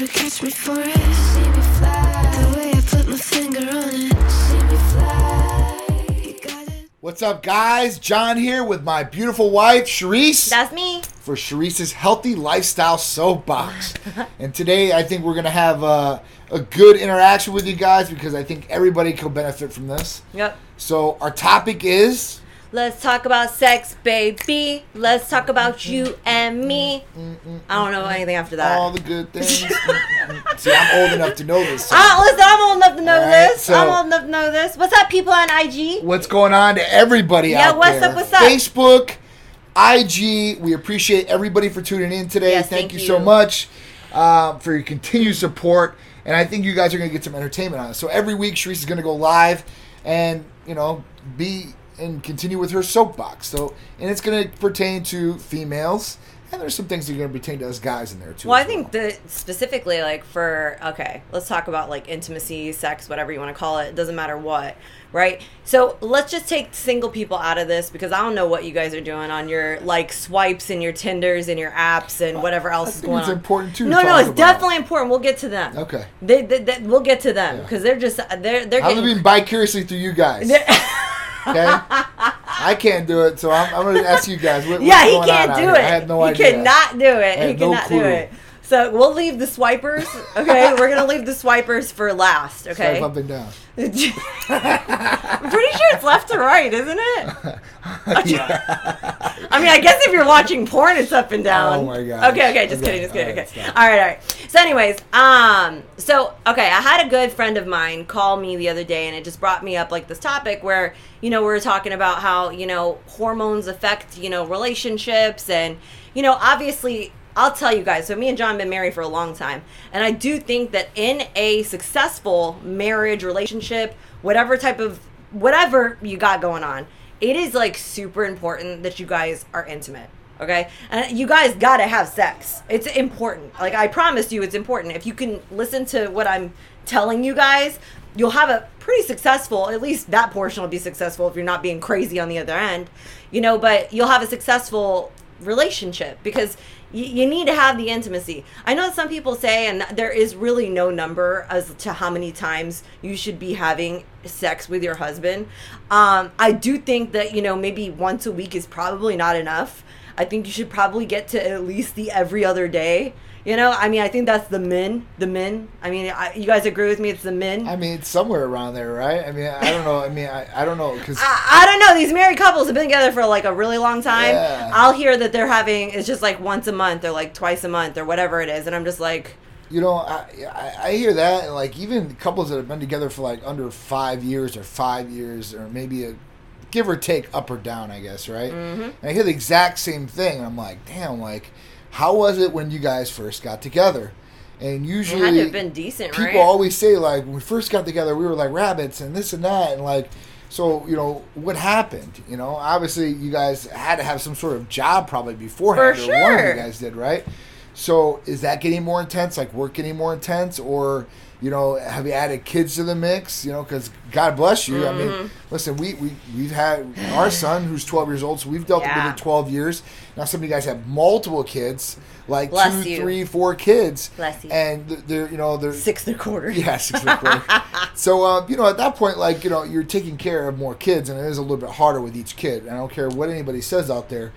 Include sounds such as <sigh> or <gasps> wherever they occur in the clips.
never catch me for it. See me fly. The way I put my finger on it. See me fly. You got it. What's up, guys? John here with my beautiful wife, Sharice, That's me. for Sharice's Healthy Lifestyle Soapbox. <laughs> and today, I think we're going to have uh, a good interaction with you guys because I think everybody could benefit from this. Yep. So, our topic is Let's talk about sex, baby. Let's talk about you and me. I don't know anything after that. all the good things. See, I'm old enough to know this. song. Ah, listen, I'm old enough to know right, this. so- I'm old enough to know this. What's up, people on IG? What's going on to everybody Yeah, out what's there? up, what's up? Facebook, IG. We appreciate everybody for tuning in today. Yes, thank, thank you, so much uh, for your continued support. And I think you guys are going to get some entertainment on it. So every week, Sharice is going to go live and, you know, be and continue with her soapbox. So, and it's going to pertain to females. And there's some things that are going to pertain to us guys in there, too. Well, I think that specifically, like for okay, let's talk about like intimacy, sex, whatever you want to call it. It doesn't matter what, right? So let's just take single people out of this because I don't know what you guys are doing on your like swipes and your Tinders and your apps and whatever else is going it's on. important, too, to No, no, talk it's about. definitely important. We'll get to them. Okay. They, they, they- we'll get to them Yeah. because they're just they're they're I'm getting. living vicariously through you guys. <laughs> Okay, I can't do it, so I'm, I'm going to ask you guys. What, yeah, he can't do it. I have no he idea. cannot do it. He no cannot do it. So we'll leave the swipers. Okay, we're gonna leave the swipers for last. Okay. Swipe up and down. I'm <laughs> pretty sure it's left to right, isn't it? <laughs> yeah. I mean, I guess if you're watching porn, it's up and down. Oh my gosh. Okay, okay, just Okay, kidding, just kidding. Okay, all right, all right. So, anyways, um, so okay, I had a good friend of mine call me the other day, and it just brought me up like this topic where you know we were talking about how you know hormones affect you know relationships, and you know obviously. I'll tell you guys. So me and John have been married for a long time, and I do think that in a successful marriage relationship, whatever type of whatever you got going on, it is like super important that you guys are intimate. Okay, and you guys gotta have sex. It's important. Like I promise you, it's important. If you can listen to what I'm telling you guys, you'll have a pretty successful. At least that portion will be successful if you're not being crazy on the other end, you know. But you'll have a successful relationship because you, need to have the intimacy. I know some people say, and there is really no number as to how many times you should be having sex with your husband. Um, I do think that, you know, maybe once a week is probably not enough. I think you should probably get to at least the every other day. You know, I mean, I think that's the min. The min. I mean, I, you guys agree with me? It's the min. I mean, it's somewhere around there, right? I mean, I don't know. I mean, I, I don't know because <laughs> I, I don't know. These married couples have been together for like a really long time. Yeah. I'll hear that they're having it's just like once a month or like twice a month or whatever it is, and I'm just like, you know, I, I I hear that, and like even couples that have been together for like under five years or five years or maybe a give or take up or down, I guess, right? Mm-hmm. And I hear the exact same thing, and I'm like, damn, like, how was it when you guys first got together? And it usually, had to have been decent, people right? always say like when we first got together we were like rabbits and this and that and like so you know what happened? You know obviously you guys had to have some sort of job probably beforehand For or one of you guys did right? So is that getting more intense? Like work getting more intense? Or you know have you added kids to the mix you know because god bless you i Mm-hmm. mean listen we, we we've had our son who's 12 years old so we've dealt Yeah. with it 12 years now some of you guys have multiple kids like Bless two you. three four kids Bless you. and they're you know they're Six and a quarter. <laughs> yeah, six and a quarter. <laughs> so, uh, you know, at that point, like, you know, you're taking care of more kids, and it is a little bit harder with each kid. And I don't care what anybody says out there.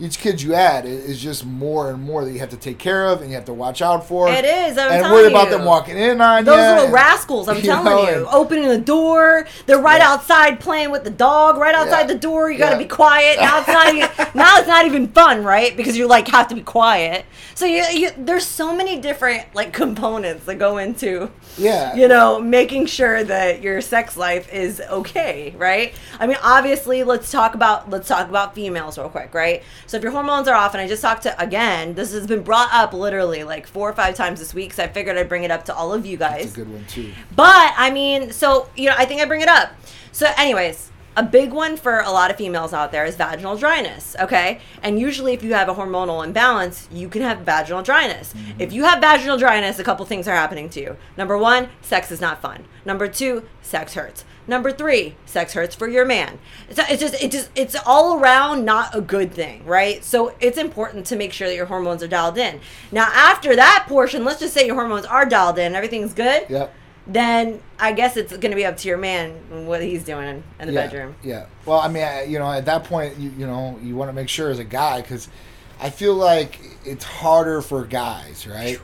Each kid you add is just more and more that you have to take care of and you have to watch out for. It is, I'm and worry about them walking in on Those you. Those little and- rascals, I'm <laughs> you telling know, you. Opening the door. They're right Yeah. outside playing with the dog, right outside Yeah. the door. You gotta Yeah. be quiet. Now it's not even <laughs> now it's not even fun, right? Because you like have to be quiet. So you, you there's so many different like components that go into Yeah. you know, making sure that your sex life is okay, right? I mean, obviously, let's talk about let's talk about females real quick, right? So if your hormones are off, and I just talked to again, this has been brought up literally like four or five times this week, so I figured I'd bring it up to all of you guys. That's a good one, too. But I mean, so you know, I think I bring it up. So, anyways, a big one for a lot of females out there is vaginal dryness, okay? And usually if you have a hormonal imbalance, you can have vaginal dryness. Mm-hmm. If you have vaginal dryness, a couple things are happening to you. Number 1, sex is not fun. Number 2, sex hurts. Number 3, sex hurts for your man. It's, it's just it just it's all around not a good thing, right? So it's important to make sure that your hormones are dialed in. Now after that portion, let's just say your hormones are dialed in, everything's good Yep. Then I guess it's going to be up to your man what he's doing in, the yeah, bedroom. Yeah. Well, I mean, I, you know, at that point, you you know, you want to make sure as a guy because I feel like it's harder for guys, right?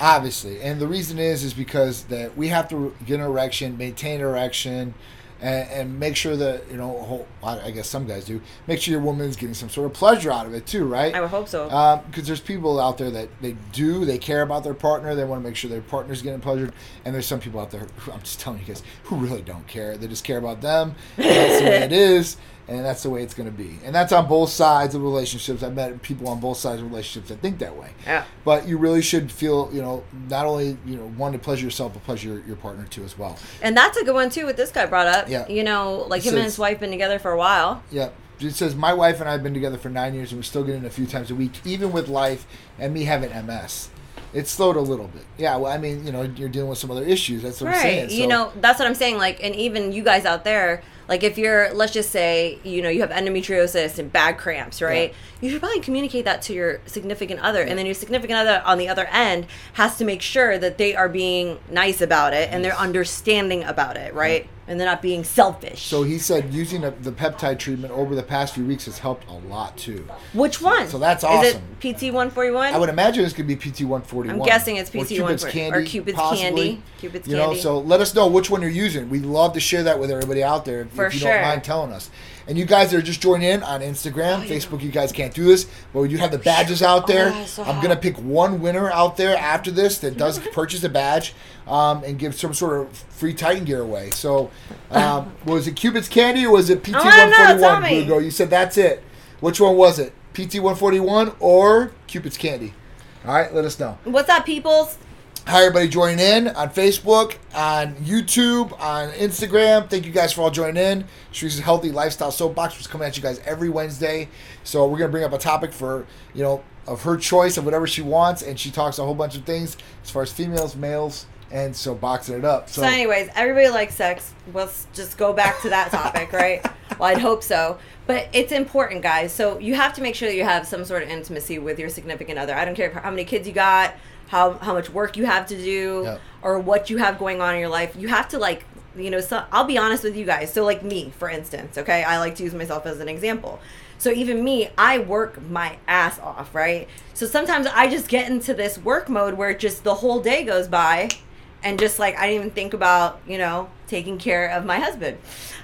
Obviously, and the reason is is because that we have to get an erection, maintain an erection, and, and make sure that you know. Whole, I I guess some guys do make sure your woman's getting some sort of pleasure out of it too, right? I would hope so. Um, because there's people out there that they do they care about their partner they want to make sure their partner's getting pleasure. and there's some people out there who, i'm just telling you guys who really don't care they just care about them and that's the way it <laughs> is and that's the way it's going to be and that's on both sides of relationships i've met people on both sides of relationships that think that way yeah. but you really should feel you know not only you know want to pleasure yourself but pleasure your, your partner too as well And that's a good one too. What this guy brought up. Yeah. You know, like It him and his wife been together for a while. Yeah. It says my wife and I have been together for nine years and we're still getting a few times a week, even with life and me having MS. It slowed a little bit. Yeah, well, I mean, you know, you're dealing with some other issues. That's what I'm Right. saying. you know, that's what I'm saying. Like, and even you guys out there, like if you're, let's just say, you know, you have endometriosis and bad cramps, right? You should probably communicate that to your significant other, and then your significant other on the other end has to make sure that they are being nice about it and they're understanding about it, right? And they're not being selfish. So he said using a, the peptide treatment over the past few weeks has helped a lot too. which one? So that's Is awesome. it PT one forty one? I would imagine this could be PT 141. I'm guessing it's or PT Cupid's Candy, or Cupid's possibly. Candy. Cupid's you know, so let us know which one you're using. We'd love to share that with everybody out there if, For if you sure. don't mind telling us. And you guys that are just joining in on Instagram, Facebook, you guys can't do this, but we do have the badges out there. Oh, I saw I'm going to pick one winner out there after this that does <laughs> purchase a badge um, and give some sort of free Titan gear away. So, um, <laughs> was it Cupid's Candy or was it PT I wanna know, tell 141, me. Brugo? You said that's it. Which one was it? PT 141 or Cupid's Candy? All right, let us know. What's up, peoples? Hi, everybody joining in on Facebook, on YouTube, on Instagram. Thank you guys for all joining in. Sharice's Healthy Lifestyle Soapbox was coming at you guys every Wednesday. So we're gonna bring up a topic for you know of her choice of whatever she wants, and she talks a whole bunch of things as far as females, males, and so boxing it up. So, So, anyways, everybody likes sex. Let's just go back to that topic, <laughs> right? Well, I'd hope so. But it's important, guys. So you have to make sure that you have some sort of intimacy with your significant other. I don't care how many kids you got, how how much work you have to do, Yep. or what you have going on in your life. You have to like, you know. So I'll be honest with you guys. So like me, for instance, okay, I like to use myself as an example. So even me, I work my ass off, right? So sometimes I just get into this work mode where just the whole day goes by and just like I didn't even think about you know taking care of my husband.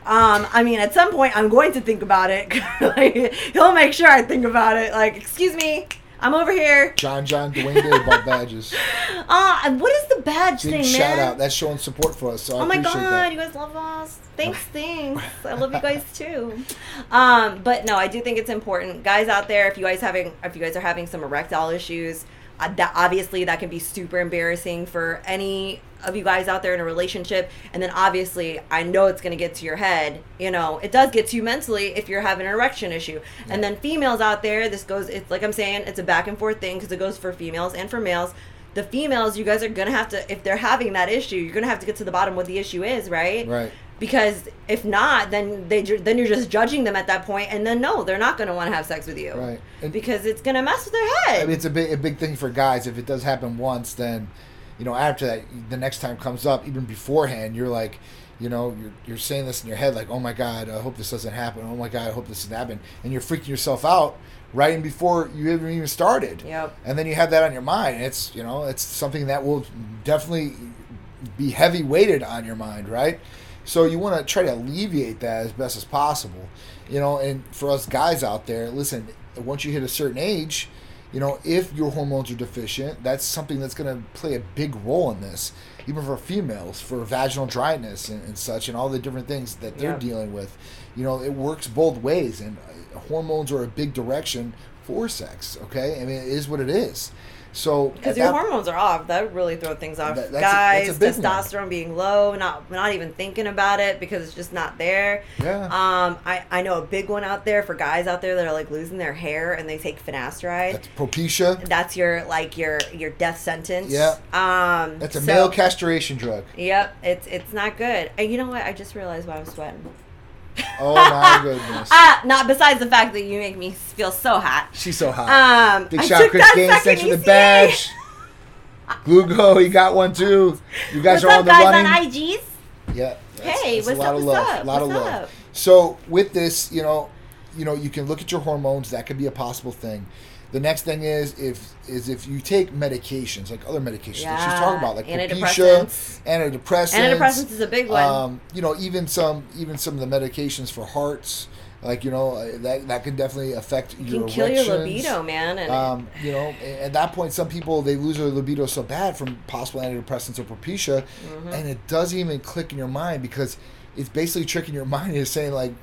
Um, I mean, at some point I'm going to think about it. <laughs> like, he'll make sure I think about it. Like, excuse me, I'm over here. John, John, Dwayne Day bought badges. <laughs> Uh, what is the badge Big thing, shout man? out. That's showing support for us. So I Oh my god, that. you guys love us. Thanks, <laughs> thanks. I love you guys too. Um, but no, I do think it's important, guys out there. If you guys having, if you guys are having some erectile issues, Uh, that obviously that can be super embarrassing for any of you guys out there in a relationship. And then obviously, I know it's gonna get to your head. You know, it does get to you mentally if you're having an erection issue. And then females out there, this goes. It's like I'm saying, it's a back and forth thing because it goes for females and for males the females, you guys are gonna have to if they're having that issue, you're gonna have to get to the bottom what the issue is, right? Right. Because if not, then they then you're just judging them at that point, and then no, they're not gonna want to have sex with you, Right. And- because it's gonna mess with their head. I mean, it's a big, a big thing for guys. If it does happen once, then, you know, after that, the next time comes up, even beforehand, you're like, you know, you're, you're saying this in your head, like, oh my God, I hope this doesn't happen. Oh my God, I hope this doesn't happen. And you're freaking yourself out right before you haven't even started. Yep. And then you have that on your mind. It's, you know, it's something that will definitely be heavy weighted on your mind, right? So you want to try to alleviate that as best as possible, you know. And for us guys out there, listen, once you hit a certain age, you know, if your hormones are deficient, that's something that's going to play a big role in this. Even for females, for vaginal dryness and, and such, and all the different things that they're Yeah. dealing with, you know, it works both ways. And hormones are a big direction for sex. Okay, I mean it is what it is. So Because your that- hormones are off. That would really throw things off. That- Guys, one. testosterone being low, not not even thinking about it because it's just not there. Yeah. Um, I, I know a big one out there for guys out there that are like losing their hair and they take finasteride. that's Propecia. That's your like your your death sentence. Yeah. Um, That's a so- male castration drug. Yep. It's it's not good. And you know what? I just realized why I'm sweating. Oh my <laughs> goodness. Ah, not besides the fact that you make me feel so hot. She's so hot. Um, Big I shout, Chris Gaines. Thanks for the badge. Glugo, he got one too. You guys What's are on up, the guys running. on IGs? Yeah. that's- Hey, that's what's a lot up, of what's love. up, A lot of love. So with this, you know, you know, you can look at your hormones. That could be a possible thing. The next thing is if is if you take medications like other medications that she's Yeah, talking about, like antidepressants. Propecia, antidepressants. Antidepressants is a big one. Um, you know, even some even some of the medications for hearts, like you know, that that can definitely affect You your can kill your libido, man. And Um, you know, at that point, some people they lose their libido so bad from possible antidepressants or Propecia, Mm-hmm. and it doesn't even click in your mind because it's basically tricking your mind into saying like,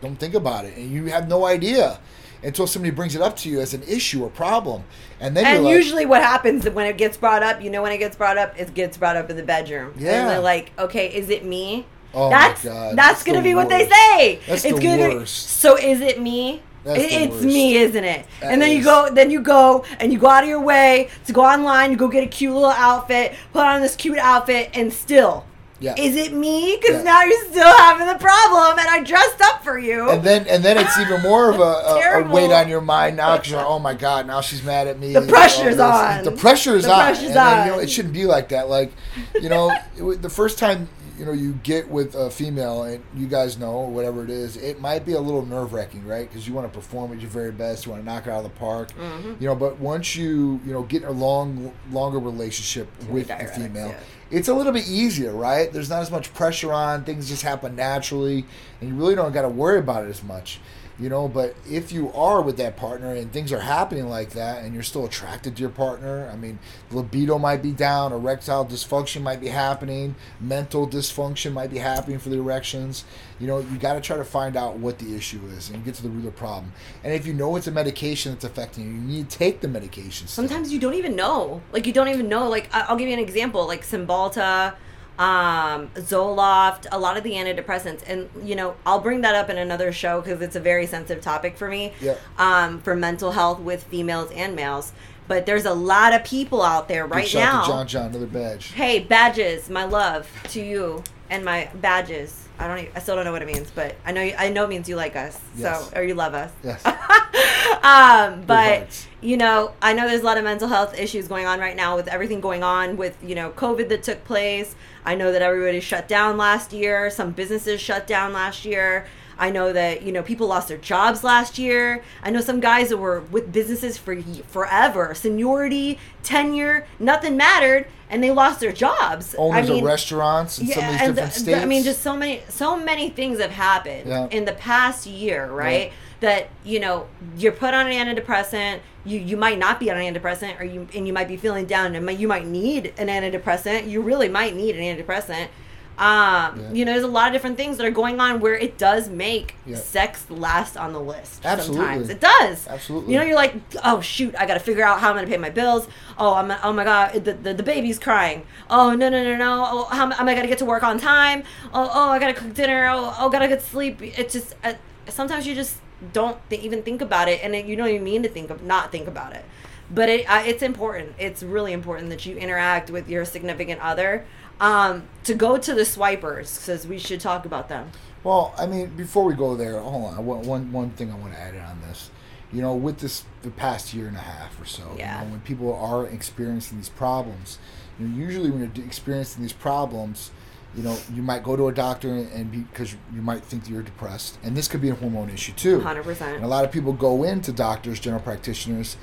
"Don't think about it," and you have no idea until somebody brings it up to you as an issue or problem, and then and you're like, usually what happens when it gets brought up, you know when it gets brought up, it gets brought up in the bedroom. Yeah. And they're like, okay, is it me? Oh my that's God, that's that's gonna be what they say. That's it's the gonna worst. so is it me? That's It- the it's worst. me, isn't it? That and then you go, then you go, and you go out of your way to go online, you go get a cute little outfit, put on this cute outfit, and still, Yeah. is it me? Because Yeah. now you're still having the problem, and I dressed up for you. And then, and then it's even more of a, <laughs> a, a weight on your mind now because you're like, oh my god, now she's mad at me. The pressure's on. The pressure's The on. pressure's and then, you know, it shouldn't be like that. Like, you know, <laughs> the first time you know you get with a female and you guys know whatever it is, it might be a little nerve wracking, right? Because you want to perform at your very best, you want to knock it out of the park, Mm-hmm. you know. But once you you know get a long longer relationship with the direct, female. yeah. It's a little bit easier, right? There's not as much pressure on. Things just happen naturally, and you really don't got to worry about it as much you know but if you are with that partner and things are happening like that and you're still attracted to your partner i mean libido might be down erectile dysfunction might be happening mental dysfunction might be happening for the erections you know you got to try to find out what the issue is and get to the root of the problem and if you know it's a medication that's affecting you you need to take the medication. Sometimes you don't even know. Like you don't even know. Like I'll give you an example. Like Cymbalta, um, Zoloft, a lot of the antidepressants, and you know I'll bring that up in another show because it's a very sensitive topic for me. Yeah. Um, for mental health with females and males, but there's a lot of people out there right shout now. john john another badge Hey, badges, my love to you and my badges. I don't. Even, I still don't know what it means, but I know. You, I know it means you like us, Yes. so or you love us. yes <laughs> um, but you know, I know there's a lot of mental health issues going on right now with everything going on with you know COVID that took place. I know that everybody shut down last year. Some businesses shut down last year. I know that you know people lost their jobs last year. I know some guys that were with businesses for forever, seniority, tenure, nothing mattered, and they lost their jobs. owners I mean, of restaurants in some of these and different the- states the- I mean, just so many, so many things have happened Yeah. in the past year, right? Yeah. That you know, you're put on an antidepressant. You you might not be on an antidepressant, or you and you might be feeling down, and might- you might need an antidepressant. You really might need an antidepressant. Um, Yeah. you know, there's a lot of different things that are going on where it does make Yeah. sex last on the list. Absolutely. Sometimes it does. Absolutely. You know, you're like, oh shoot, I got to figure out how I'm gonna pay my bills. Oh, I'm oh my god, the, the, the baby's crying. Oh no no no no. Oh, how am am I gonna get to work on time? Oh oh, I gotta cook dinner. Oh oh, gotta get sleep. It's just uh, sometimes you just don't th- even think about it, and it, you don't even mean to think of not think about it. But it uh, it's important. It's really important that you interact with your significant other. Um, to go to the swipers, because we should talk about them. Well, I mean, before we go there, hold on. One, one, one thing I want to add in on this. You know, with this the past year and a half or so, Yeah. you know, when people are experiencing these problems, you know, usually when you're experiencing these problems, you know, you might go to a doctor and because you might think that you're depressed, and this could be a hormone issue too. 100%. And a lot of people go into doctors, general practitioners,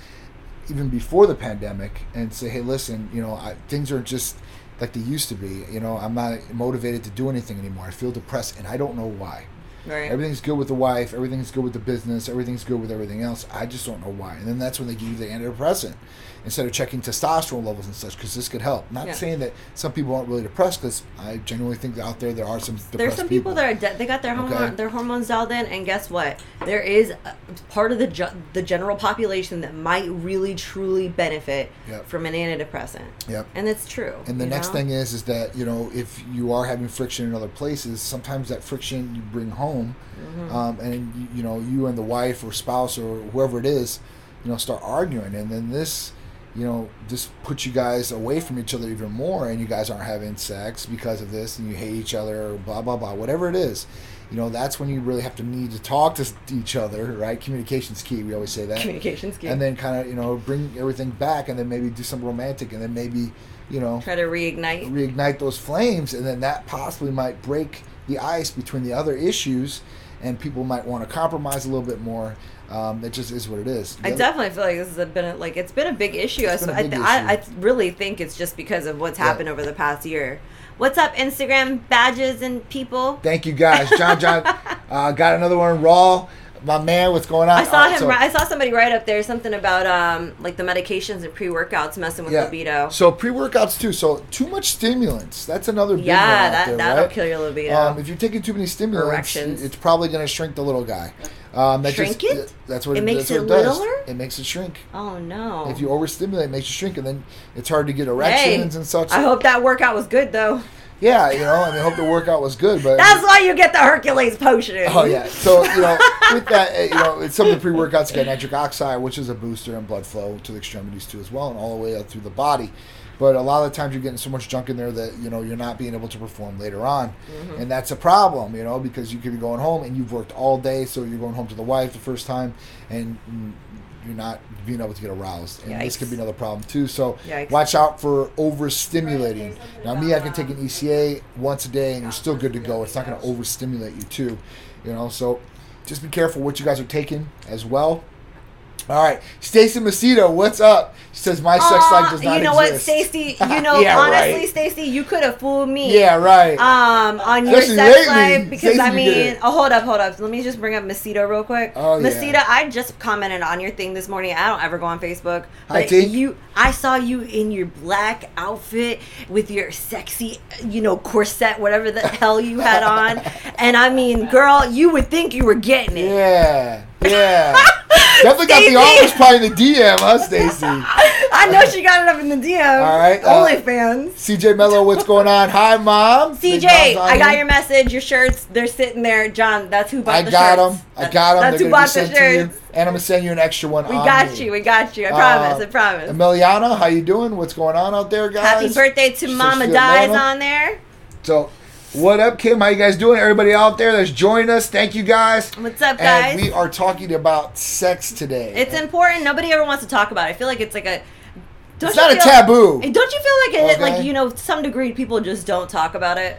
even before the pandemic, and say, "Hey, listen, you know, I, things are just like they used to be. You know, I'm not motivated to do anything anymore. I feel depressed, and I don't know why." Right. Everything's good with the wife. Everything's good with the business. Everything's good with everything else. I just don't know why. And then that's when they give you the antidepressant instead of checking testosterone levels and such, because this could help. Not Yeah. saying that some people aren't really depressed, because I genuinely think out there there are some depressed There's some people, that are de- they got their hormone, their hormones dialed in, and guess what? There is a, part of the ju- the general population that might really truly benefit Yep. from an antidepressant. Yep. And it's true. And the next know? thing is, is that you know if you are having friction in other places, sometimes that friction you bring home, Mm-hmm. um, and you, you know you and the wife or spouse or whoever it is, you know, start arguing, and then this, you know, this puts you guys away from each other even more, and you guys aren't having sex because of this, and you hate each other, or blah blah blah, whatever it is. You know, that's when you really have to need to talk to each other, right? Communication's key. We always say that communications key. and then kind of you know bring everything back and then maybe do some romantic and then maybe you know try to reignite. reignite those flames and then that possibly might break the ice between the other issues and people might want to compromise a little bit more um, it just is what it is The I other- definitely feel like this has been a, like it's been a big issue. It's been a I, big I, I issue. really think it's just because of what's Yeah. happened over the past year. What's up, Instagram badges and people? thank you guys john john <laughs> uh, got another one raw my man what's going on I saw Uh, him. so- I saw somebody write up there something about um like the medications and pre workouts messing with libido. So pre-workouts too. So too much stimulants. That's another big yeah, one that there, that'll right? kill your libido. Um, if you're taking too many stimulants, Erections. it's probably going to shrink the little guy. Um, that Shrink just, it? That's what It it, makes it does. It makes it shrink. oh no! If you overstimulate, it makes you shrink, and then it's hard to get hey, erections and such. I hope that workout was good though. yeah, you know, I mean, I hope the workout was good, but That's why you get the Hercules potion. Oh yeah. So you know, with that, uh, you know, it's some of the pre-workouts got nitric oxide, which is a booster and blood flow to the extremities too, as well, and all the way up through the body. But a lot of the times you're getting so much junk in there that you know you're not being able to perform later on, Mm-hmm. and that's a problem. You know, because you could be going home and you've worked all day, so you're going home to the wife the first time, and you're not being able to get aroused, and this could be another problem too. So Yikes. watch out for overstimulating. Now, me, I can take an ECA once a day, and you're still good to go. It's not going to overstimulate you too, you know. So just be careful what you guys are taking as well. All right, Stacy Macedo, what's up? She says my sex Aw, life does not you know what, exist. Stacy? You <laughs> know, Yeah, honestly, right. Stacy, you could have fooled me. Yeah, right. Um, on your Especially sex lately. life because I mean, oh, hold up, hold up. Let me just bring up Masita real quick. Oh, yeah. I just commented on your thing this morning. I don't ever go on Facebook, but Tink. you, I saw you in your black outfit with your sexy, you know, corset, whatever the <laughs> hell you had on, and I mean, girl, you would think you were getting it. yeah, yeah. <laughs> Definitely got the offers probably in the DM, huh, <laughs> Stacy? I know she got it up in the DM. All right, uh, OnlyFans. CJ Mello, what's going on? Hi, mom. CJ, I got your message. Your shirts, they're sitting there. John, that's who bought I the got shirts. them. I got them. That's They're who bought the shirts. and I'm gonna send you an extra one. We on got me. you. We got you. I promise. Uh, I promise. Emiliana, how you doing? What's going on out there, guys? Happy birthday to Mama Dies on there. So, what up, Kim? How you guys doing? Everybody out there that's joined us, thank you guys. What's up, guys? And we are talking about sex today. It's important. Nobody ever wants to talk about it. I feel like it's like a. Don't It's not a taboo. Eh, don't you feel like it? Okay. Like you know, some degree people just don't talk about it.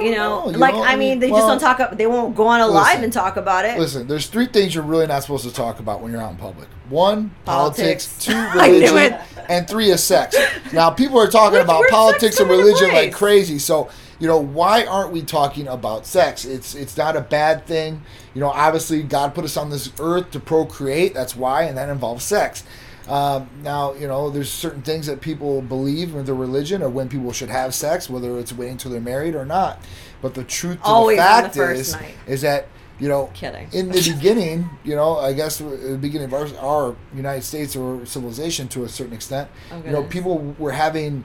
You know, you like know, I mean, they well, just don't talk. About they won't go on a live and talk about it. Listen, there's three things you're really not supposed to talk about when you're out in public. One, politics. Politics. <laughs> Two, religion. And three is sex. Now, people are talking about politics and religion like crazy. So, you know, why aren't we talking about sex? It's it's not a bad thing. You know, obviously God put us on this earth to procreate. That's why, and that involves sex. Um, now, you know, there's certain things that people believe in their religion or when people should have sex, whether it's waiting until they're married or not. But the truth to Always the on the fact is, night. is that you know, Kidding. in the <laughs> beginning, you know, I guess the beginning of our, our United States or civilization to a certain extent, Oh, you know, people were having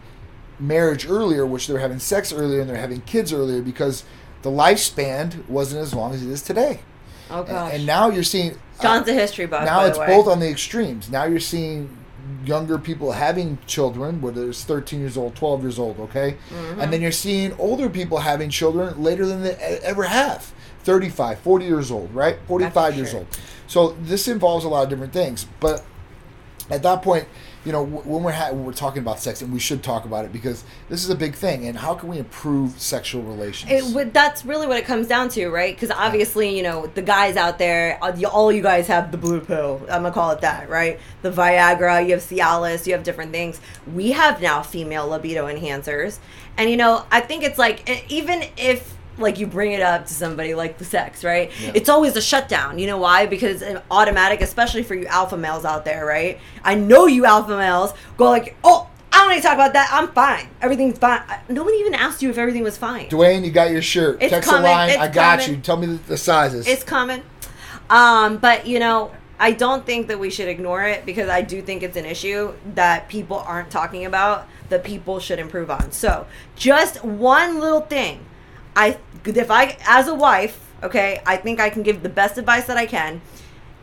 marriage earlier, which they're having sex earlier and they're having kids earlier because the lifespan wasn't as long as it is today. oh And, gosh. and now you're seeing uh, John's a history buff. now by it's the way. both on the extremes. Now you're seeing younger people having children, whether it's 13 years old, 12 years old, okay? Mm-hmm. And then you're seeing older people having children later than they ever have. 35, 40 years old, right? 45 years sure. old. So this involves a lot of different things. But at that point, you know, when we're ha- when we're talking about sex, and we should talk about it because this is a big thing. And how can we improve sexual relations? It, would- that's really what it comes down to, right? Because obviously, you know, the guys out there, uh, all you guys have the blue pill. I'm gonna call it that, right? The Viagra, you have Cialis, you have different things. We have now female libido enhancers, and you know, I think it's like even if like you bring it up to somebody like the sex, right? Yeah. It's always a shutdown. You know why? Because an automatic, especially for you alpha males out there, right? I know you alpha males go like, oh, I don't need to talk about that. I'm fine. Everything's fine. I- Nobody even asked you if everything was fine. Dwayne, you got your shirt. It's Text coming, the line. it's I got coming. you. Tell me the, the sizes. It's coming. Um, but you know, I don't think that we should ignore it because I do think it's an issue that people aren't talking about that people should improve on. So, just one little thing. I if I as a wife, okay, I think I can give the best advice that I can.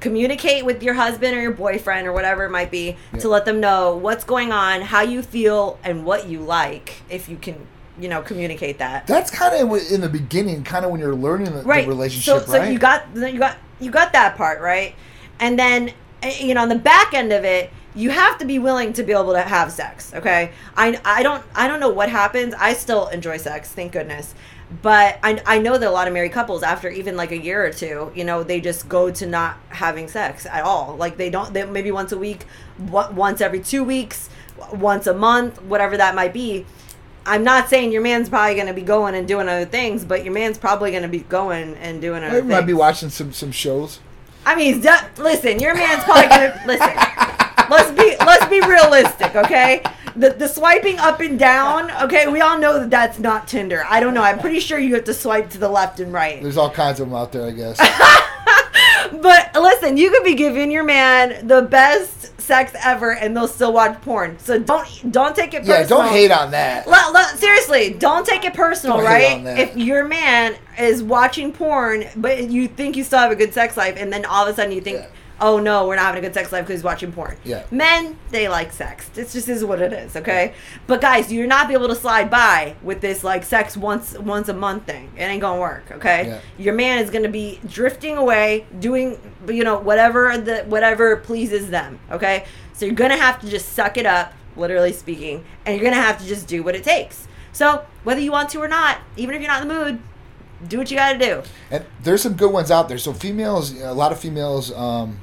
Communicate with your husband or your boyfriend or whatever it might be Yeah. to let them know what's going on, how you feel, and what you like. If you can, you know, communicate that That's kind of in the beginning, kind of when you're learning the, the relationship, so, right? So you got you got you got that part right, and then eh, you know on the back end of it, you have to be willing to be able to have sex. Okay, I I don't I don't know what happens. I still enjoy sex, thank goodness. But I, I know that a lot of married couples after even like a year or two, you know, they just go to not having sex at all. Like they don't, they, maybe once a week, once every two weeks, once a month, whatever that might be. I'm not saying your man's probably going to be going and doing other things, but your man's probably going to be going and doing other I things. might be watching some some shows. I mean, de- listen, your man's probably going to listen. <laughs> Let's be let's be realistic, okay? The the swiping up and down, okay? We all know that that's not Tinder. I don't know. I'm pretty sure you have to swipe to the left and right. There's all kinds of them out there, I guess. <laughs> But listen, you could be giving your man the best sex ever, and they'll still watch porn. So don't don't take it. yeah, personal. don't hate on that. Seriously, don't take it personal, Don't right? If your man is watching porn, but you think you still have a good sex life, and then all of a sudden you think, Yeah. Oh no, we're not having a good sex life because he's watching porn. Yeah. Men, they like sex. This just is what it is, okay? But guys, you're not be able to slide by with this like sex once once a month thing. It ain't gonna work, okay? Yeah. Your man is gonna be drifting away, doing you know whatever the whatever pleases them, okay? So you're gonna have to just suck it up, literally speaking, and you're gonna have to just do what it takes. So whether you want to or not, even if you're not in the mood, do what you gotta do. And there's some good ones out there. So females, a lot of females, um,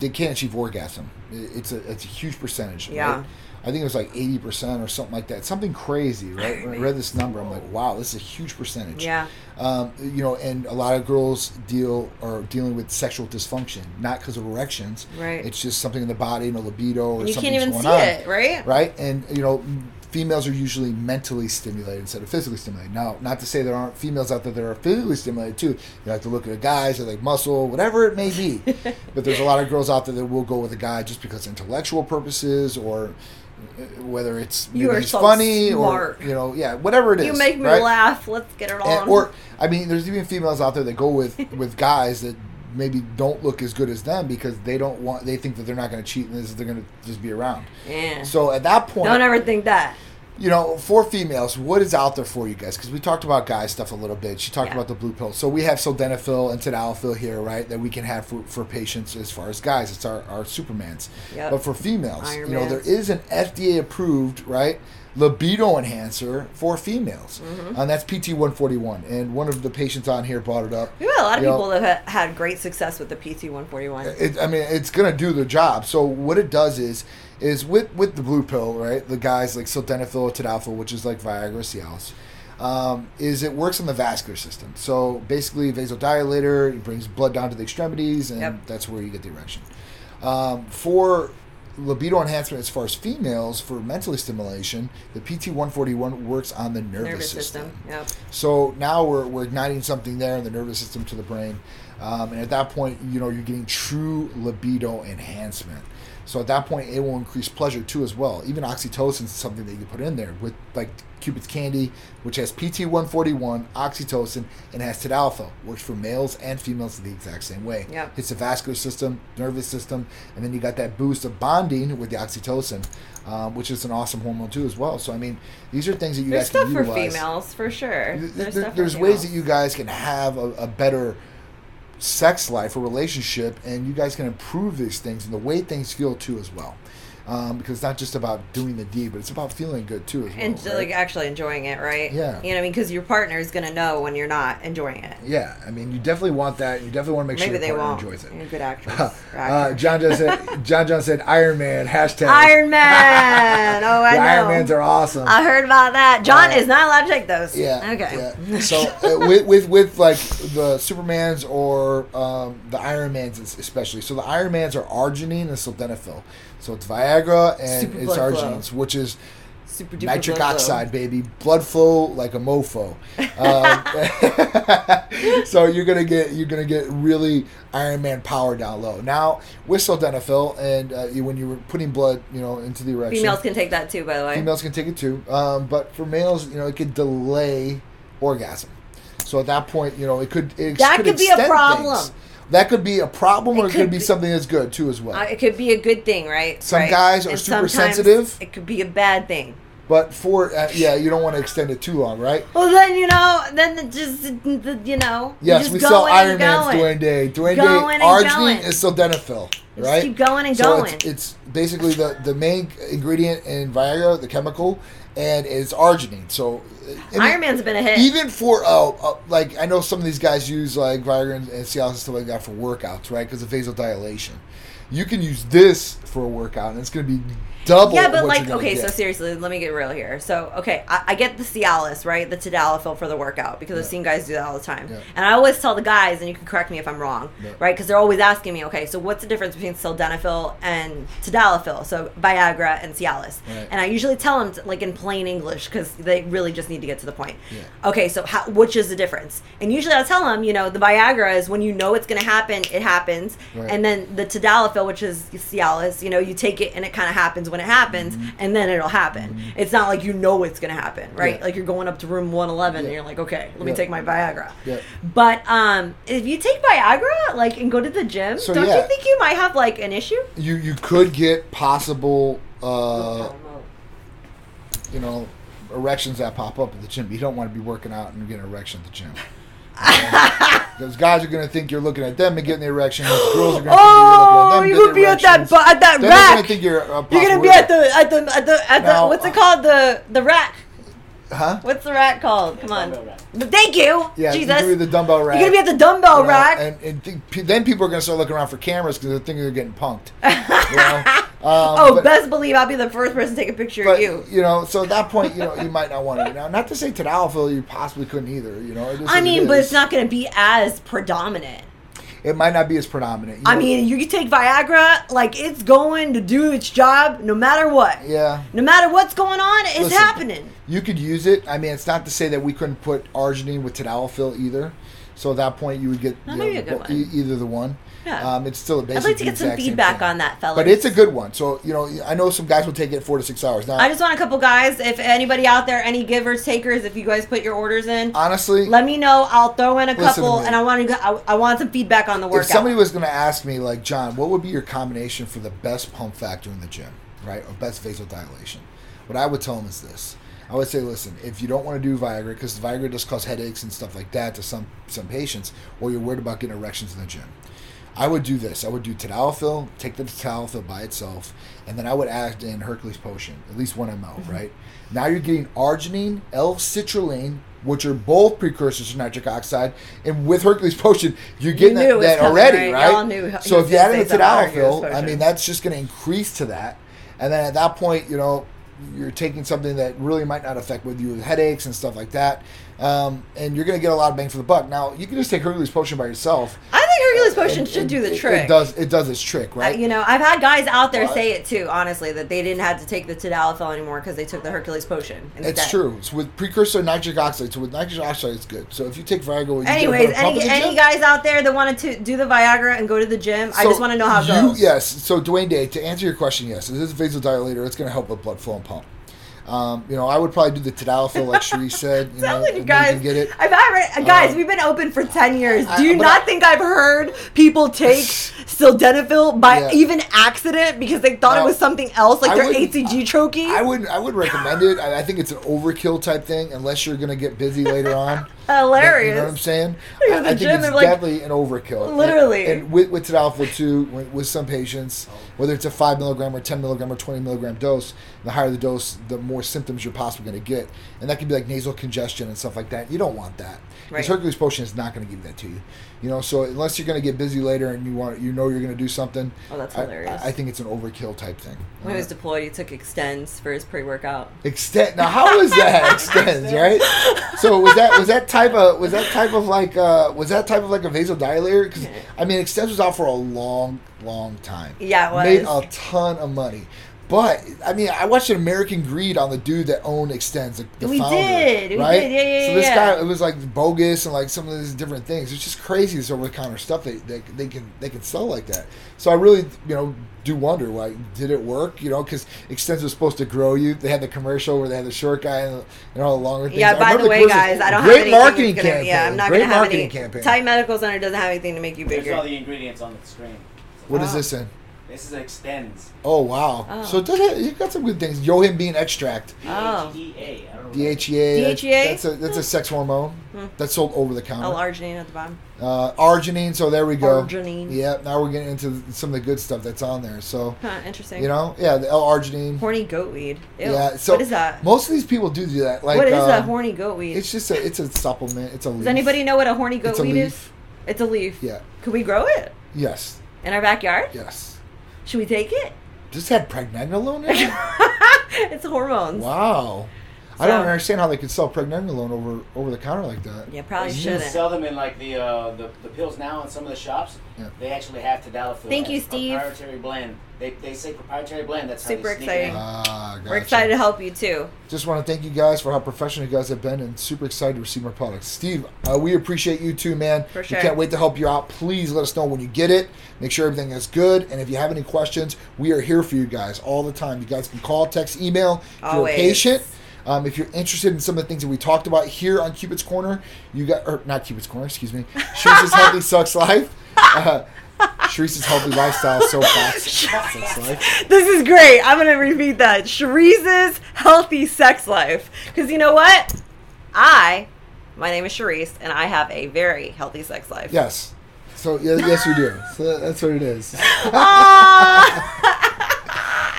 they can't achieve orgasm. It's a it's a huge percentage. Yeah. Right? I think it was like eighty percent or something like that. Something crazy, right? When I read this number, I'm like, wow, this is a huge percentage. Yeah. Um, you know, and a lot of girls deal are dealing with sexual dysfunction, not because of erections. Right. It's just something in the body, and a libido, or You something's can't even going see on it, right? right? And you know, females are usually mentally stimulated instead of physically stimulated. Now, not to say there aren't females out there that are physically stimulated too. You like to look at the guys or like muscle, whatever it may be. <laughs> but there's a lot of girls out there that will go with a guy just because intellectual purposes or whether it's You are so funny smart. or you know, yeah, whatever it is. You make me right? laugh. Let's get it on. And, or I mean, there's even females out there that go with <laughs> with guys that maybe don't look as good as them because they don't want they think that they're not going to cheat and they're going to just be around. yeah. So at that point, Don't ever think that. You know, for females, what is out there for you guys? Because we talked about guys stuff a little bit. She talked Yeah. about the blue pill. So we have sildenafil and tadalafil here, right? That we can have for, for patients as far as guys. It's our, our Supermans. Yep. But for females, Iron you know, there is an FDA approved, right? Libido enhancer for females, Mm-hmm. and that's PT one forty one. And one of the patients on here brought it up. We've a lot of You know, people that have had great success with the PT 141. it, I mean, it's gonna do the job. So what it does is, is with with the blue pill, right? The guys like sildenafil or tadalafil, which is like Viagra, Cialis, um, is it works on the vascular system. So basically, vasodilator, it brings blood down to the extremities, and Yep. that's where you get the erection. Um, for libido enhancement, as far as females, for mentally stimulation, the PT one forty one works on the nervous, Nervous system. system. Yep. So now we're, we're igniting something there in the nervous system to the brain. Um, and at that point, you know, you're getting true libido enhancement. So at that point, it will increase pleasure too as well. Even oxytocin is something that you can put in there with like Cupid's Candy, which has PT141, oxytocin, and has tadalafil. Works for males and females the exact same way. Yep. Hits the vascular system, nervous system, and then you got that boost of bonding with the oxytocin, um, which is an awesome hormone too as well. So I mean, these are things that you There's guys can stuff for females, for sure. There's, there- stuff for there's ways that you guys can have a, a better sex life or relationship and you guys can improve these things and the way things feel too as well um, because it's not just about doing the deed but it's about feeling good too as well and right? like actually enjoying it, right? Yeah. You know, what I mean, because your partner is gonna know when you're not enjoying it. yeah i mean you definitely want that you definitely want to make Maybe sure they your won't. partner enjoys it You're a good <laughs> actress. uh, actor. John John said <laughs> John John said Iron Man hashtag Iron Man. <laughs> Oh, I the know. Iron Mans are awesome. I heard about that. John Uh, is not allowed to take those. Yeah. Okay. Yeah. So uh, with, with with like the Supermans or um, the Iron Mans especially. So the Iron Mans are arginine and sildenafil. So it's Viagra and Super it's blood flow. arginine, which is Super nitric blood flow. oxide, baby. Blood flow like a mofo. Um, <laughs> so you're gonna get you're gonna get really Iron Man power down low. Now with sildenafil and uh, you, when you were putting blood, you know, into the erection, Females can take that too, by the way. Females can take it too, um, but for males, you know, it could delay orgasm. So at that point, you know, it could it That could be a problem. things. That could be a problem, or It it could could be be- something that's good too, as well. Uh, it could be a good thing, right? Some Right. guys are And super sensitive. It could be a bad thing. but for uh, yeah, you don't want to extend it too long, right? Well, then you know, then it just the, you know, you Yes, just we sell Iron Man's. Dwayne Day. Dwayne Going Day arginine is sildenafil, Just right? keep going and so going. It's, it's basically the the main ingredient in Viagra, the chemical, and it's arginine. So Iron Man's been a hit. even for oh, uh, like I know some of these guys use like Viagra and, and Cialis and stuff like that for workouts, right? Because of vasodilation. You can use this for a workout, and it's going to be double. yeah, but like, okay, so seriously, let me get real here. So, okay, I, I get the Cialis, right? The Tadalafil for the workout because I've seen guys do that all the time. Yeah. And I always tell the guys, and you can correct me if I'm wrong, Yeah. right? Because they're always asking me, okay, so what's the difference between sildenafil and Tadalafil? So Viagra and Cialis. Right. And I usually tell them, to, like in plain English, because they really just need to get to the point. Yeah. Okay, so how, which is the difference? And usually I'll tell them, you know, the Viagra is when you know it's going to happen, it happens. Right. And then the Tadalafil, which is Cialis, you know, you take it and it kind of happens when it happens, and then it'll happen. It's not like you know it's going to happen, right? Yeah. Like you're going up to room 111 and you're like, okay, let me take my Viagra. Yeah. But um, if you take Viagra, like, and go to the gym, So, don't yeah. you think you might have like an issue? you you could get possible, uh, you know, erections that pop up at the gym. You don't want to be working out and getting an erection at the gym. Because guys are going to think you're looking at them and getting the erection. Girls are going to Oh, think you you're would looking be at at that getting bu- at that Then they're gonna think you're a You're gonna be at the at the at the at the Now, what's it uh, called the the rack? Huh? What's the rack called? Come on. But Thank you. Yeah, Jesus. you're going to be the dumbbell rack. You're gonna be at the dumbbell you know, rack. And, and think, pe- then people are going to start looking around for cameras because they're thinking they're getting punked. <laughs> You know? Um, oh, but- best believe I'll be the first person to take a picture But of you. You know, so at that point, you know, you might not want to. You know, not to say Tadalafil, you possibly couldn't either. You know, I what it mean, but it's not gonna be as predominant. It might not be as predominant. you I know. mean, you can take Viagra, like it's going to do its job no matter what. yeah. No matter what's going on, it's Listen, happening. You could use it. I mean, it's not to say that we couldn't put arginine with Tadalafil either. So at that point, you would get you know, a good bo- one. e- either the one. Yeah. Um, it's still a I'd basic. like to get some feedback on that, fellas. But it's a good one. So you know, I know some guys will take it four to six hours. Now, I just want a couple guys. If anybody out there, any givers, takers, if you guys put your orders in, honestly, let me know. I'll throw in a couple, and I want to. I, I want some feedback on the workout. if somebody was going to ask me, like John, what would be your combination for the best pump factor in the gym, right, or best vasodilation? What I would tell them is this: I would say, listen, if you don't want to do Viagra, because Viagra does cause headaches and stuff like that to some some patients, or you're worried about getting erections in the gym, I would do this. I would do Tadalafil, take the Tadalafil by itself, and then I would add in Hercules potion, at least one ml, Mm-hmm. right? Now you're getting arginine, L-citrulline, which are both precursors to nitric oxide, and with Hercules potion, you're getting it that, that already, right? Right? knew so if you add in the say something about Hercules Tadalafil, I mean, that's just going to increase to that. And then at that point, you know, you're taking something that really might not affect with you with headaches and stuff like that. Um, and you're going to get a lot of bang for the buck. Now, you can just take Hercules potion by yourself. I think Hercules potion and- should and do the it- trick. It does. It does its trick, Uh, right? you know, I've had guys out there What? say it too. Honestly, that they didn't have to take the Tadalafil anymore because they took the Hercules potion. Instead. It's true. It's with precursor nitric oxide. So with nitric oxide, it's good. So if you take Viagra, you Anyways, any any gym. guys out there that wanted to do the Viagra and go to the gym, I just want to know how it you, goes. Yes. So Dwayne Day, to answer your question, yes, it is a vasodilator. It's going to help with blood flow and pump. Um, you know, I would probably do the Tadalafil, like Cherie <laughs> said. You know, you guys. can get it. I've had, uh, guys, Um, we've been open for ten years. Do you but not I- think I've heard people take <laughs> sildenafil by Yeah. even accident because they thought it was something else, like I their HCG troche? I would I would recommend it. I, I think it's an overkill type thing, unless you're going to get busy later on. <laughs> Hilarious. You know what I'm saying? <laughs> I, I think gym it's and, like, definitely an overkill. Literally. And, with, with Tadalafil too, with, with some patients, whether it's a five milligram or ten milligram or twenty milligram dose. The higher the dose, the more symptoms you're possibly going to get, and that could be like nasal congestion and stuff like that. You don't want that. Right. Hercules potion is not going to give that to you. You know, so unless you're going to get busy later and you want, you know, you're going to do something. Oh, that's I- hilarious. I, I think it's an overkill type thing. When he was deployed, he took ExtenZe for his pre-workout. Extend now, how was that <laughs> ExtenZe, right? So was that was that type of was that type of like uh was that type of like a vasodilator? Because I mean, extends was out for a long, long time. Yeah, it was. Made a ton of money. But I mean, I watched an American Greed on the dude that owned ExtenZe, the, the We founder, did, we right? did, yeah, yeah, So this yeah. guy, it was like bogus and like some of these different things. It's just crazy this over the counter stuff they, they they can they can sell like that. So I really you know do wonder like did it work? You know, because ExtenZe was supposed to grow you. They had the commercial where they had the short guy and, and all the longer things. Yeah. I By the way, guys, I don't great have anything Great marketing gonna, campaign. Yeah, I'm not great gonna have marketing any. campaign. Titan Medical Center doesn't have anything to make you bigger. There's all the ingredients on the screen. What is Oh. this in? This is ExtenZe. Oh wow! Oh. So it does it, you got some good things. yohimbine extract. Oh. DHEA. I don't know. DHEA. that's- DHEA? That's a that's a sex hormone Hmm. that's sold over the counter. L-arginine at the bottom. Uh, arginine. So there we go. Arginine. Yeah. Now we're getting into some of the good stuff that's on there. So Huh, interesting. you know, yeah, the L-arginine. horny goat weed. Ew. Yeah. So what is that? Most of these people do do that. Like what is a um, horny goat weed? It's just a it's a supplement. It's a leaf. Does anybody know what a horny goat It's a weed is? It's a leaf. Yeah. Could we grow it Yes. in our backyard? Yes. Should we take it? Does it have pregnenolone in it? <laughs> it's hormones. wow. I don't So- understand how they could sell pregnenolone over over the counter like that. Yeah, probably They shouldn't. sell them in like the, uh, the the pills now in some of the shops. Yeah. They actually have to tadalafil. Thank you, Steve. Proprietary blend. They, they say proprietary blend. That's Super how they sneak it exciting. in. Ah, We're excited to help you too. Just want to thank you guys for how professional you guys have been and super excited to receive our products. Steve, uh, we appreciate you too, man. For sure. We can't wait to help you out. Please let us know when you get it. Make sure everything is good. And if you have any questions, we are here for you guys all the time. You guys can call, text, email. If Always. you're a patient, um, if you're interested in some of the things that we talked about here on Cupid's Corner, you got, or not Cupid's Corner, excuse me, <laughs> Sharice's Healthy Sucks Life. Uh, Sharice's Healthy Lifestyle Soapbox. Sucks <laughs> Life. This is great. I'm gonna repeat that. Sharice's healthy sex life. Because you know what? I, my name is Sharice, and I have a very healthy sex life. Yes. So, yeah, yes, you do. So that's what it is. <laughs> Ah!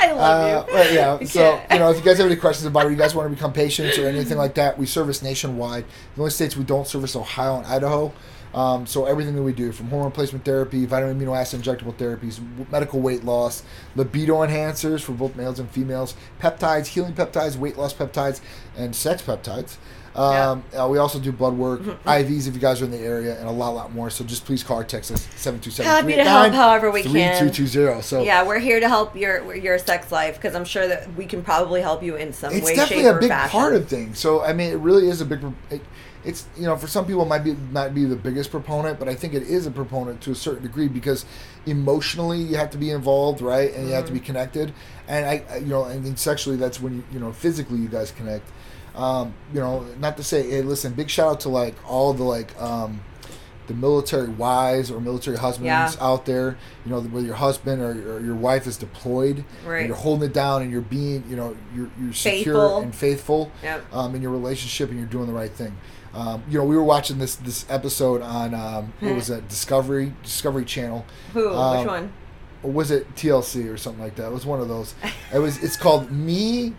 I love Uh, you. but yeah, <laughs> so you know, if you guys have any questions about it, you guys want to become patients or anything like that, we service nationwide. The only states we don't service Ohio and Idaho. Um, so everything that we do, from hormone replacement therapy, vitamin amino acid injectable therapies, medical weight loss, libido enhancers for both males and females, peptides, healing peptides, weight loss peptides, and sex peptides. Um, uh, we also do blood work, Mm-hmm. IVs if you guys are in the area, and a lot, lot more. So just please call or text us seven two seven Happy to help however we can. 3220. So Yeah, we're here to help your your sex life because I'm sure that we can probably help you in some it's way, definitely a big fashion. part of things. So I mean, it really is a big. It, it's you know for some people it might be not be the biggest proponent, but I think it is a proponent to a certain degree because emotionally you have to be involved, right, and you have to be Mm-hmm. connected. And I, I you know, and, think sexually that's when you you know physically you guys connect. Um, you know, not to say, hey, listen, big shout out to like all the like. Um, the military wives or military husbands Yeah. out there, you know, where your husband or, or your wife is deployed, Right. and you're holding it down and you're being, you know, you're, you're secure Faithful. and faithful Yep. um, in your relationship and you're doing the right thing. Um, you know, we were watching this this episode on um, what was a Discovery Discovery Channel. Who? Um, Which one? Was it TLC or something like that? It was one of those. <laughs> It was. It's called Me,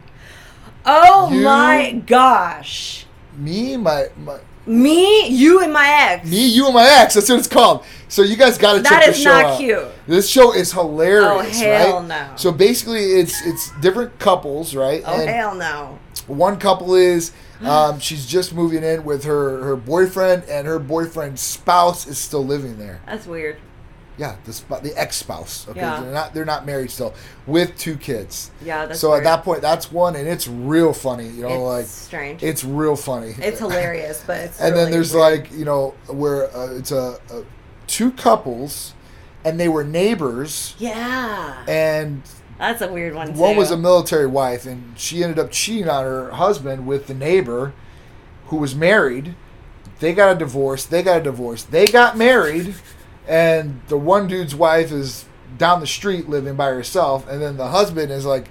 Oh you- my gosh. Me, my, my Me, you, and my ex. Me, you, and my ex. That's what it's called. So you guys got to check That this is show not cute. This show is hilarious. Oh, hell right? no. So basically, it's it's different couples, right? Oh And hell no. One couple is <gasps> um, she's just moving in with her her boyfriend, and her boyfriend's spouse is still living there. That's weird. Yeah, the sp- the ex spouse. Okay, Yeah. they're not they're not married still with two kids. Yeah, that's so at that point, that's one, and it's real funny. You know, it's like strange. it's real funny. It's hilarious, but it's <laughs> and really then there's weird. like you know where uh, it's a, a two couples, and they were neighbors, yeah, and that's a weird one. one too. was a military wife, and she ended up cheating on her husband with the neighbor, who was married. They got a divorce. They got a divorce. They got married, and the one dude's wife is down the street living by herself, and then the husband is like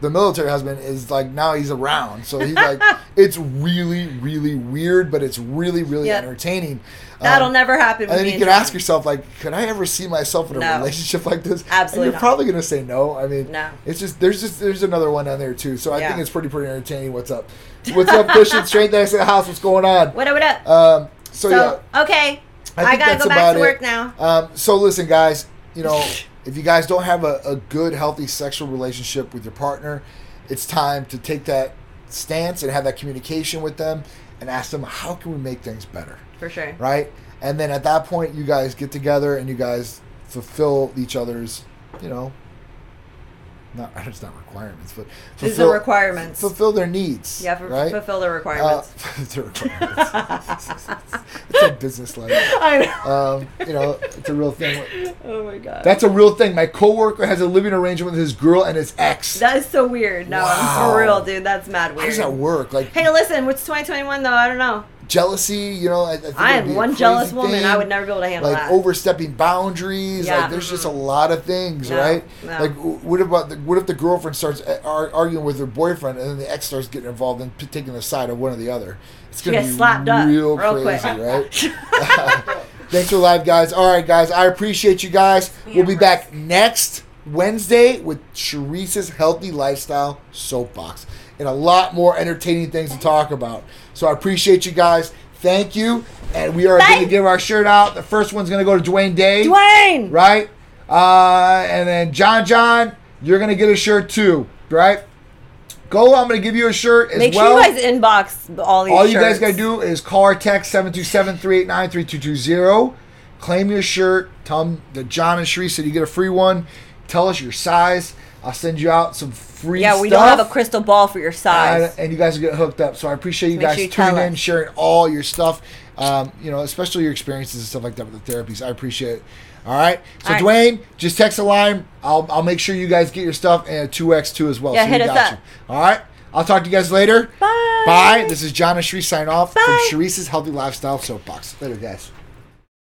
the military husband is like now he's around, so he's like <laughs> it's really really weird, but it's really really Yep. entertaining. That'll Um, never happen. And then you can ask yourself, like, could I ever see myself in a No. relationship like this? Absolutely And you're not. probably gonna say no. I mean, No. It's just there's just there's another one on there too. So I Yeah. think it's pretty pretty entertaining. What's up? What's up, Christian? <laughs> Straight next to the house. What's going on? What up? What up? Um, so, So, yeah, okay, I I, gotta that's go back about to it. work now. Um, so listen, guys. You know, <laughs> if you guys don't have a, a good, healthy sexual relationship with your partner, it's time to take that stance and have that communication with them and ask them how can we make things better, For sure. right? And then at that point, you guys get together and you guys fulfill each other's, you know, not <laughs> it's not requirements, but These are requirements. fulfill their needs. Yeah, for, right. fulfill the Uh, requirements. <laughs> the requirements. <laughs> it's a business life. I know. Um, you know, it's a real thing. Oh my god. That's a real thing. My coworker has a living arrangement with his girl and his ex. that is so weird. No, I'm for real, dude. That's mad How weird. does that work? Like Hey, listen, what's 2021 though? I don't know. Jealousy, you know. I, I, think I am one crazy jealous woman. thing. I would never be able to handle like that. overstepping boundaries. Yeah. Like there's just a lot of things, No, right? no. Like what about the, what if the girlfriend starts uh, ar- arguing with her boyfriend and then the ex starts getting involved and p- taking the side of one or the other? It's gonna gets be slapped up real, real quick. crazy, <laughs> right? <laughs> Thanks for live, guys. All right, guys. I appreciate you guys. We'll be back next Wednesday with Sharice's Healthy Lifestyle Soapbox and a lot more entertaining things to talk about. So I appreciate you guys. Thank you. And we are going to give our shirt out. The first one's going to go to Dwayne Day. Dwayne. Right? Uh, and then John John, you're going to get a shirt too. Right? Go. I'm going to give you a shirt as Make well. sure you guys inbox all these. All you guys gotta do is call or text 727-389-3220. Claim your shirt. Tell them that John and Sharice said you get a free one. Tell us your size. I'll send you out some free Yeah, we don't have a crystal ball for your and, size. and you guys will get hooked up. So I appreciate you Make guys sure you tuning in, us. sharing all your stuff. Um, you know, especially your experiences and stuff like that with the therapies. I appreciate it. All right. So All right. Dwayne, just text a line. I'll I'll make sure you guys get your stuff and a two X two as well. Yeah, so hit we us got up. You. All right. I'll talk to you guys later. Bye. Bye. This is John and Sharice sign off Bye. from Sharice's Healthy Lifestyle Soapbox. Later, guys.